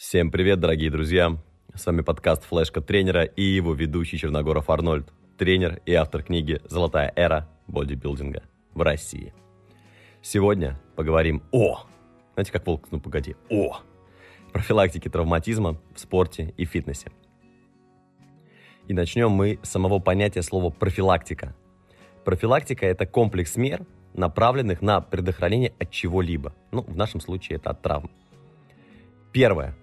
Всем привет, дорогие друзья! С вами подкаст «Флешка тренера» и его ведущий Черногоров Арнольд, тренер и автор книги «Золотая эра бодибилдинга в России». Сегодня поговорим о... Знаете, как волк, ну погоди, о... профилактике травматизма в спорте и фитнесе. И начнем мы с самого понятия слова «профилактика». Профилактика – это комплекс мер, направленных на предохранение от чего-либо. Ну, в нашем случае это от травм. Первое.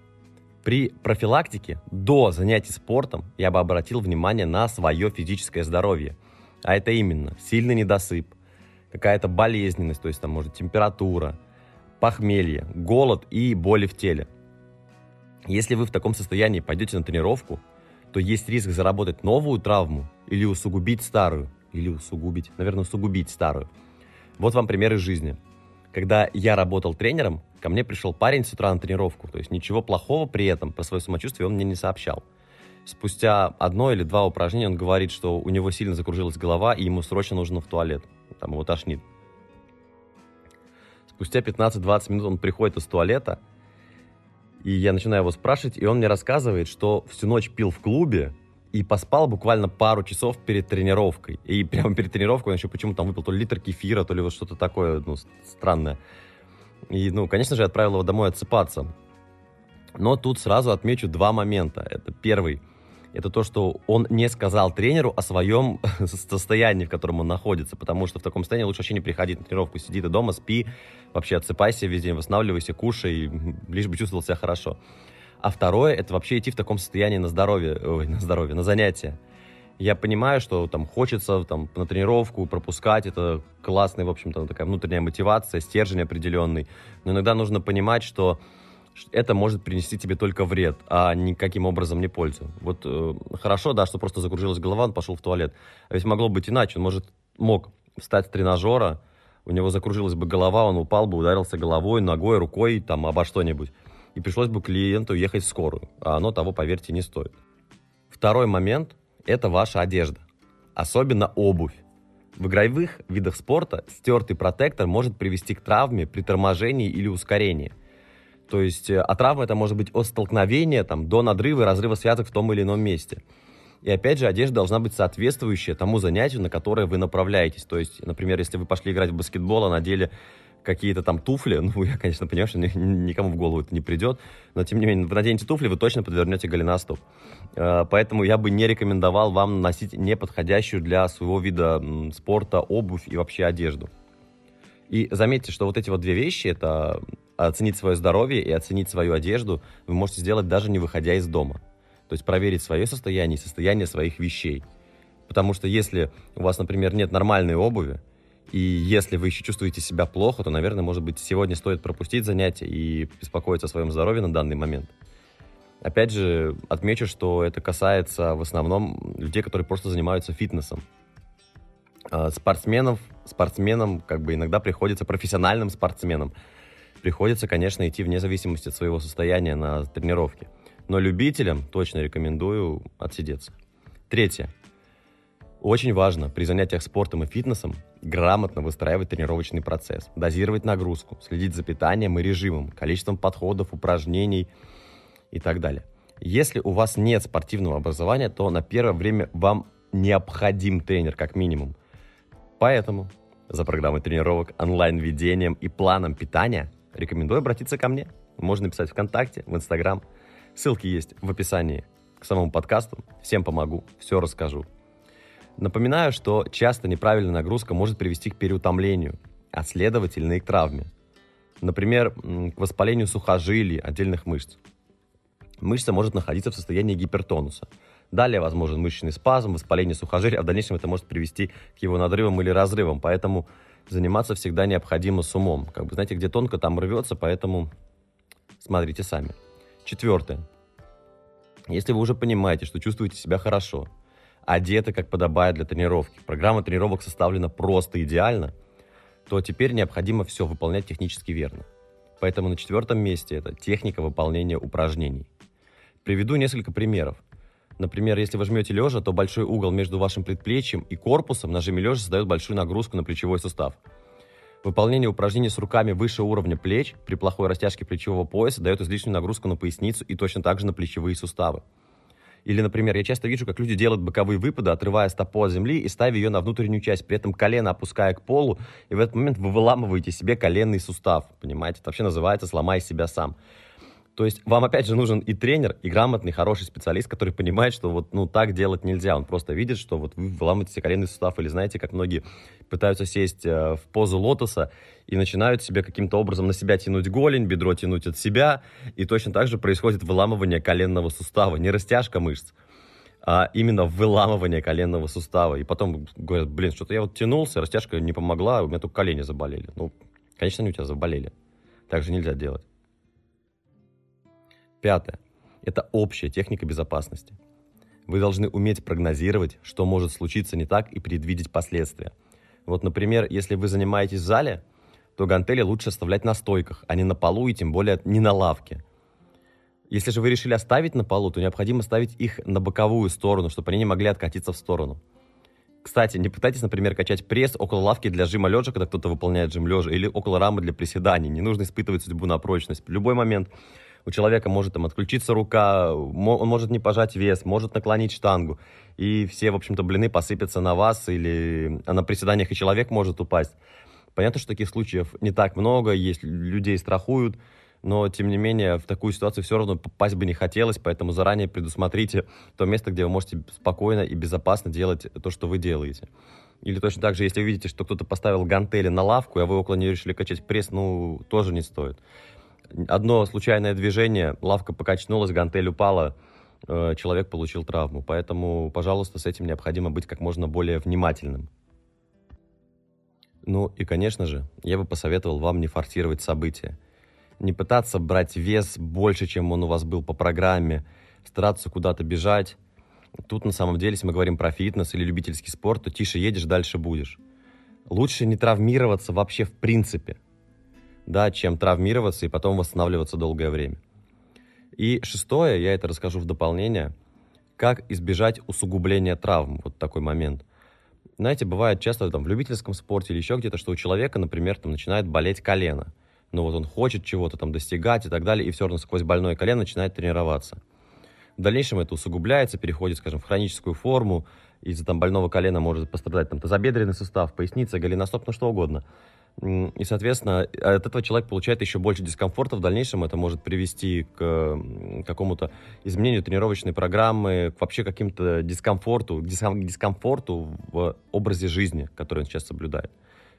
При профилактике до занятий спортом я бы обратил внимание на свое физическое здоровье. А это именно сильный недосып, какая-то болезненность, то есть там может температура, похмелье, голод и боли в теле. Если вы в таком состоянии пойдете на тренировку, то есть риск заработать новую травму или усугубить старую. Или усугубить, наверное, усугубить старую. Вот вам пример из жизни. Когда я работал тренером, ко мне пришел парень с утра на тренировку. То есть ничего плохого при этом про свое самочувствие он мне не сообщал. Спустя одно или два упражнения он говорит, что у него сильно закружилась голова, и ему срочно нужно в туалет. Там его тошнит. Спустя 15-20 минут он приходит из туалета, и я начинаю его спрашивать, и он мне рассказывает, что всю ночь пил в клубе, и поспал буквально пару часов перед тренировкой. И прямо перед тренировкой он еще почему-то там выпил то ли литр кефира, то ли вот что-то такое, ну, странное. И, ну, конечно же, отправил его домой отсыпаться. Но тут сразу отмечу два момента. Это первый, это то, что он не сказал тренеру о своем состоянии, в котором он находится, потому что в таком состоянии лучше вообще не приходить на тренировку, сиди ты дома, спи, вообще отсыпайся весь день, восстанавливайся, кушай, лишь бы чувствовал себя хорошо. А второе, это вообще идти в таком состоянии на здоровье, ой, на здоровье, на занятия. Я понимаю, что там хочется там, на тренировку пропускать, это классная, в общем-то, такая внутренняя мотивация, стержень определенный. Но иногда нужно понимать, что это может принести тебе только вред, а никаким образом не пользу. Вот э, хорошо, да, что просто закружилась голова, он пошел в туалет. А ведь могло быть иначе. Он может, мог встать с тренажера, у него закружилась бы голова, он упал бы, ударился головой, ногой, рукой, там, обо что-нибудь и пришлось бы клиенту ехать в скорую, а оно того, поверьте, не стоит. Второй момент – это ваша одежда, особенно обувь. В игровых видах спорта стертый протектор может привести к травме при торможении или ускорении. То есть, а травма это может быть от столкновения там, до надрыва и разрыва связок в том или ином месте. И опять же, одежда должна быть соответствующая тому занятию, на которое вы направляетесь. То есть, например, если вы пошли играть в баскетбол, а надели какие-то там туфли, ну, я, конечно, понимаю, что никому в голову это не придет, но, тем не менее, вы наденете туфли, вы точно подвернете голеностоп. Э, поэтому я бы не рекомендовал вам носить неподходящую для своего вида спорта обувь и вообще одежду. И заметьте, что вот эти вот две вещи, это оценить свое здоровье и оценить свою одежду, вы можете сделать даже не выходя из дома. То есть проверить свое состояние и состояние своих вещей. Потому что если у вас, например, нет нормальной обуви, и если вы еще чувствуете себя плохо, то, наверное, может быть, сегодня стоит пропустить занятие и беспокоиться о своем здоровье на данный момент. Опять же, отмечу, что это касается в основном людей, которые просто занимаются фитнесом. А, спортсменов, спортсменам как бы иногда приходится, профессиональным спортсменам, приходится, конечно, идти вне зависимости от своего состояния на тренировке. Но любителям точно рекомендую отсидеться. Третье. Очень важно при занятиях спортом и фитнесом грамотно выстраивать тренировочный процесс, дозировать нагрузку, следить за питанием и режимом, количеством подходов, упражнений и так далее. Если у вас нет спортивного образования, то на первое время вам необходим тренер как минимум. Поэтому за программой тренировок, онлайн-ведением и планом питания рекомендую обратиться ко мне. Можно написать ВКонтакте, в Инстаграм. Ссылки есть в описании к самому подкасту. Всем помогу, все расскажу. Напоминаю, что часто неправильная нагрузка может привести к переутомлению, а следовательно и к травме. Например, к воспалению сухожилий, отдельных мышц. Мышца может находиться в состоянии гипертонуса. Далее возможен мышечный спазм, воспаление сухожилий, а в дальнейшем это может привести к его надрывам или разрывам. Поэтому заниматься всегда необходимо с умом. Как бы, знаете, где тонко, там рвется, поэтому смотрите сами. Четвертое. Если вы уже понимаете, что чувствуете себя хорошо, одеты как подобает для тренировки, программа тренировок составлена просто идеально, то теперь необходимо все выполнять технически верно. Поэтому на четвертом месте это техника выполнения упражнений. Приведу несколько примеров. Например, если вы жмете лежа, то большой угол между вашим предплечьем и корпусом на жиме лежа создает большую нагрузку на плечевой сустав. Выполнение упражнений с руками выше уровня плеч при плохой растяжке плечевого пояса дает излишнюю нагрузку на поясницу и точно так же на плечевые суставы. Или, например, я часто вижу, как люди делают боковые выпады, отрывая стопу от земли и ставя ее на внутреннюю часть, при этом колено опуская к полу, и в этот момент вы выламываете себе коленный сустав, понимаете? Это вообще называется «сломай себя сам». То есть вам, опять же, нужен и тренер, и грамотный, хороший специалист, который понимает, что вот, ну, так делать нельзя. Он просто видит, что вот вы выламываете себе коленный сустав, или знаете, как многие пытаются сесть э, в позу лотоса и начинают себе каким-то образом на себя тянуть голень, бедро тянуть от себя, и точно так же происходит выламывание коленного сустава, не растяжка мышц, а именно выламывание коленного сустава. И потом говорят, блин, что-то я вот тянулся, растяжка не помогла, у меня только колени заболели. Ну, конечно, они у тебя заболели. Так же нельзя делать. Пятое. Это общая техника безопасности. Вы должны уметь прогнозировать, что может случиться не так, и предвидеть последствия. Вот, например, если вы занимаетесь в зале, то гантели лучше оставлять на стойках, а не на полу и тем более не на лавке. Если же вы решили оставить на полу, то необходимо ставить их на боковую сторону, чтобы они не могли откатиться в сторону. Кстати, не пытайтесь, например, качать пресс около лавки для жима лежа, когда кто-то выполняет жим лежа, или около рамы для приседаний. Не нужно испытывать судьбу на прочность. В любой момент у человека может там отключиться рука, он может не пожать вес, может наклонить штангу, и все, в общем-то, блины посыпятся на вас, или на приседаниях и человек может упасть. Понятно, что таких случаев не так много, есть людей страхуют, но, тем не менее, в такую ситуацию все равно попасть бы не хотелось, поэтому заранее предусмотрите то место, где вы можете спокойно и безопасно делать то, что вы делаете. Или точно так же, если вы видите, что кто-то поставил гантели на лавку, а вы около нее решили качать пресс, ну, тоже не стоит одно случайное движение, лавка покачнулась, гантель упала, э, человек получил травму. Поэтому, пожалуйста, с этим необходимо быть как можно более внимательным. Ну и, конечно же, я бы посоветовал вам не форсировать события. Не пытаться брать вес больше, чем он у вас был по программе, стараться куда-то бежать. Тут на самом деле, если мы говорим про фитнес или любительский спорт, то тише едешь, дальше будешь. Лучше не травмироваться вообще в принципе – да, чем травмироваться и потом восстанавливаться долгое время. И шестое, я это расскажу в дополнение, как избежать усугубления травм, вот такой момент. Знаете, бывает часто там в любительском спорте или еще где-то, что у человека, например, там начинает болеть колено. Ну вот он хочет чего-то там достигать и так далее, и все равно сквозь больное колено начинает тренироваться. В дальнейшем это усугубляется, переходит, скажем, в хроническую форму, из-за там больного колена может пострадать там тазобедренный сустав, поясница, голеностоп, ну что угодно. И, соответственно, от этого человек получает еще больше дискомфорта. В дальнейшем это может привести к какому-то изменению тренировочной программы, к вообще каким-то дискомфорту, дискомфорту в образе жизни, который он сейчас соблюдает,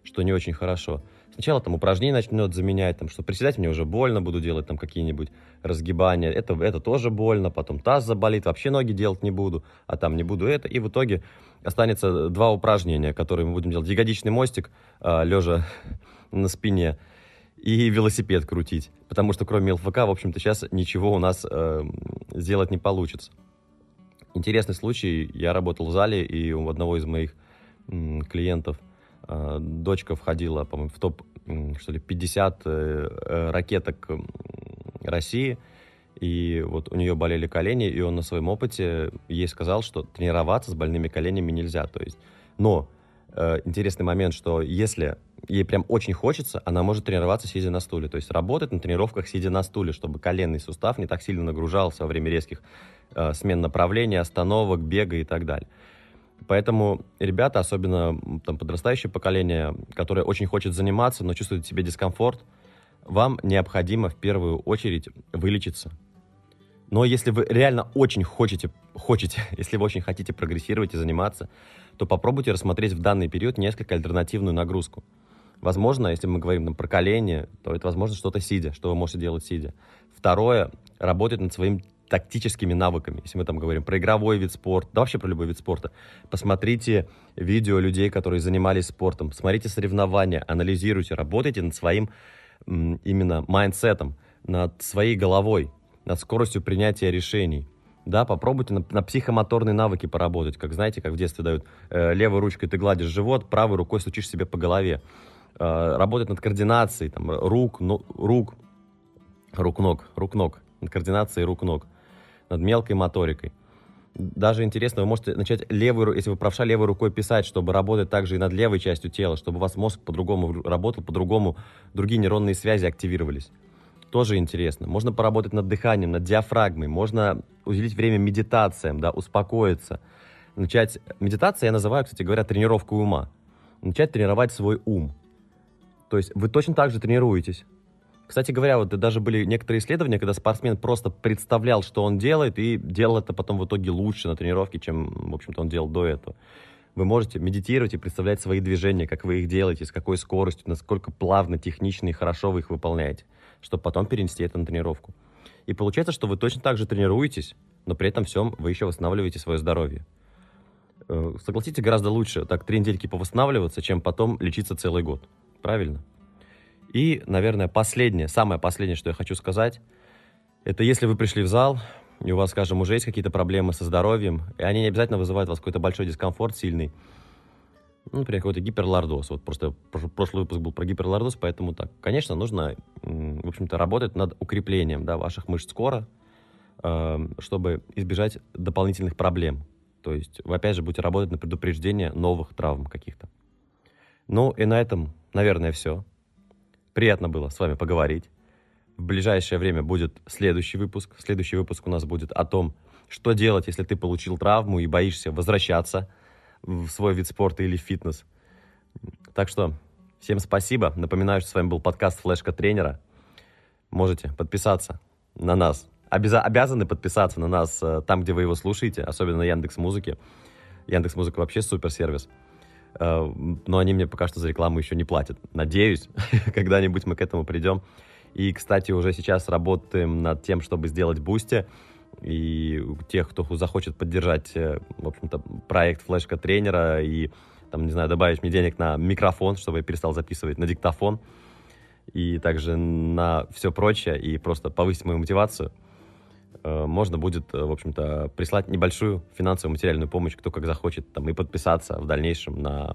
что не очень хорошо. Сначала там упражнения начнет заменять, там, что приседать мне уже больно, буду делать там какие-нибудь разгибания, это, это тоже больно, потом таз заболит, вообще ноги делать не буду, а там не буду это, и в итоге останется два упражнения, которые мы будем делать. Ягодичный мостик, э, лежа на спине, и велосипед крутить. Потому что кроме ЛФК, в общем-то, сейчас ничего у нас э, сделать не получится. Интересный случай. Я работал в зале, и у одного из моих м, клиентов дочка входила, по-моему, в топ что ли, 50 э, э, ракеток России – и вот у нее болели колени, и он на своем опыте ей сказал, что тренироваться с больными коленями нельзя. То есть, но э, интересный момент, что если ей прям очень хочется, она может тренироваться сидя на стуле. То есть работать на тренировках сидя на стуле, чтобы коленный сустав не так сильно нагружался во время резких э, смен направления, остановок, бега и так далее. Поэтому ребята, особенно там, подрастающее поколение, которое очень хочет заниматься, но чувствует в себе дискомфорт, вам необходимо в первую очередь вылечиться, но если вы реально очень хотите, хотите, если вы очень хотите прогрессировать и заниматься, то попробуйте рассмотреть в данный период несколько альтернативную нагрузку. Возможно, если мы говорим там, про колени, то это, возможно, что-то сидя, что вы можете делать сидя. Второе, работать над своими тактическими навыками. Если мы там говорим про игровой вид спорта, да вообще про любой вид спорта, посмотрите видео людей, которые занимались спортом, смотрите соревнования, анализируйте, работайте над своим именно mindset ом, над своей головой, над скоростью принятия решений. Да, попробуйте на, на психомоторные навыки поработать, как знаете, как в детстве дают. Э, левой ручкой ты гладишь живот, правой рукой стучишь себе по голове. Э, работать над координацией там, рук, ну, рук, рук-ног, рук-ног, над координацией рук-ног, над мелкой моторикой. Даже интересно, вы можете начать левую, если вы правша левой рукой писать, чтобы работать также и над левой частью тела, чтобы у вас мозг по-другому работал, по-другому другие нейронные связи активировались. Тоже интересно. Можно поработать над дыханием, над диафрагмой, можно уделить время медитациям, да, успокоиться. Начать... Медитация я называю, кстати говоря, тренировкой ума. Начать тренировать свой ум. То есть вы точно так же тренируетесь. Кстати говоря, вот даже были некоторые исследования, когда спортсмен просто представлял, что он делает, и делал это потом в итоге лучше на тренировке, чем, в общем-то, он делал до этого. Вы можете медитировать и представлять свои движения, как вы их делаете, с какой скоростью, насколько плавно, технично и хорошо вы их выполняете, чтобы потом перенести это на тренировку. И получается, что вы точно так же тренируетесь, но при этом всем вы еще восстанавливаете свое здоровье. Э, согласитесь, гораздо лучше так три недельки повосстанавливаться, чем потом лечиться целый год. Правильно? И, наверное, последнее, самое последнее, что я хочу сказать, это если вы пришли в зал, и у вас, скажем, уже есть какие-то проблемы со здоровьем, и они не обязательно вызывают у вас какой-то большой дискомфорт сильный, ну, например, какой-то гиперлордоз. Вот просто прошлый выпуск был про гиперлордоз, поэтому так. Конечно, нужно, в общем-то, работать над укреплением да, ваших мышц кора, эм, чтобы избежать дополнительных проблем. То есть вы, опять же, будете работать на предупреждение новых травм каких-то. Ну, и на этом, наверное, все. Приятно было с вами поговорить. В ближайшее время будет следующий выпуск. Следующий выпуск у нас будет о том, что делать, если ты получил травму и боишься возвращаться в свой вид спорта или фитнес. Так что всем спасибо. Напоминаю, что с вами был подкаст «Флешка тренера». Можете подписаться на нас. Обяза- обязаны подписаться на нас э, там, где вы его слушаете, особенно на Яндекс Музыке. Яндекс Музыка вообще супер сервис. Э, но они мне пока что за рекламу еще не платят. Надеюсь, когда-нибудь мы к этому придем. И, кстати, уже сейчас работаем над тем, чтобы сделать Boosty. И тех, кто захочет поддержать, э, в общем-то, проект флешка тренера и, там, не знаю, добавить мне денег на микрофон, чтобы я перестал записывать, на диктофон, и также на все прочее, и просто повысить мою мотивацию – можно будет, э, в общем-то, прислать небольшую финансовую материальную помощь, кто как захочет, там, и подписаться в дальнейшем на,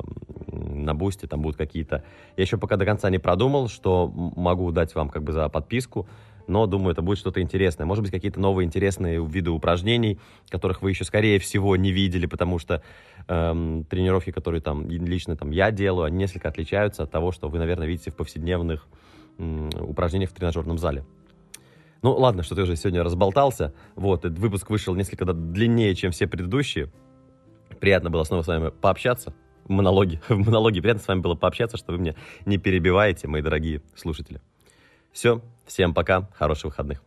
на Boosty, там будут какие-то... Я еще пока до конца не продумал, что могу дать вам как бы за подписку, но думаю, это будет что-то интересное. Может быть, какие-то новые интересные виды упражнений, которых вы еще, скорее всего, не видели, потому что эм, тренировки, которые там лично там я делаю, они несколько отличаются от того, что вы, наверное, видите в повседневных упражнениях в тренажерном зале. Ну, ладно, что ты уже сегодня разболтался. Вот, этот выпуск вышел несколько длиннее, чем все предыдущие. Приятно было снова с вами пообщаться. В монологе, в монологе приятно с вами было пообщаться, что вы мне не перебиваете, мои дорогие слушатели. Все, всем пока, хороших выходных.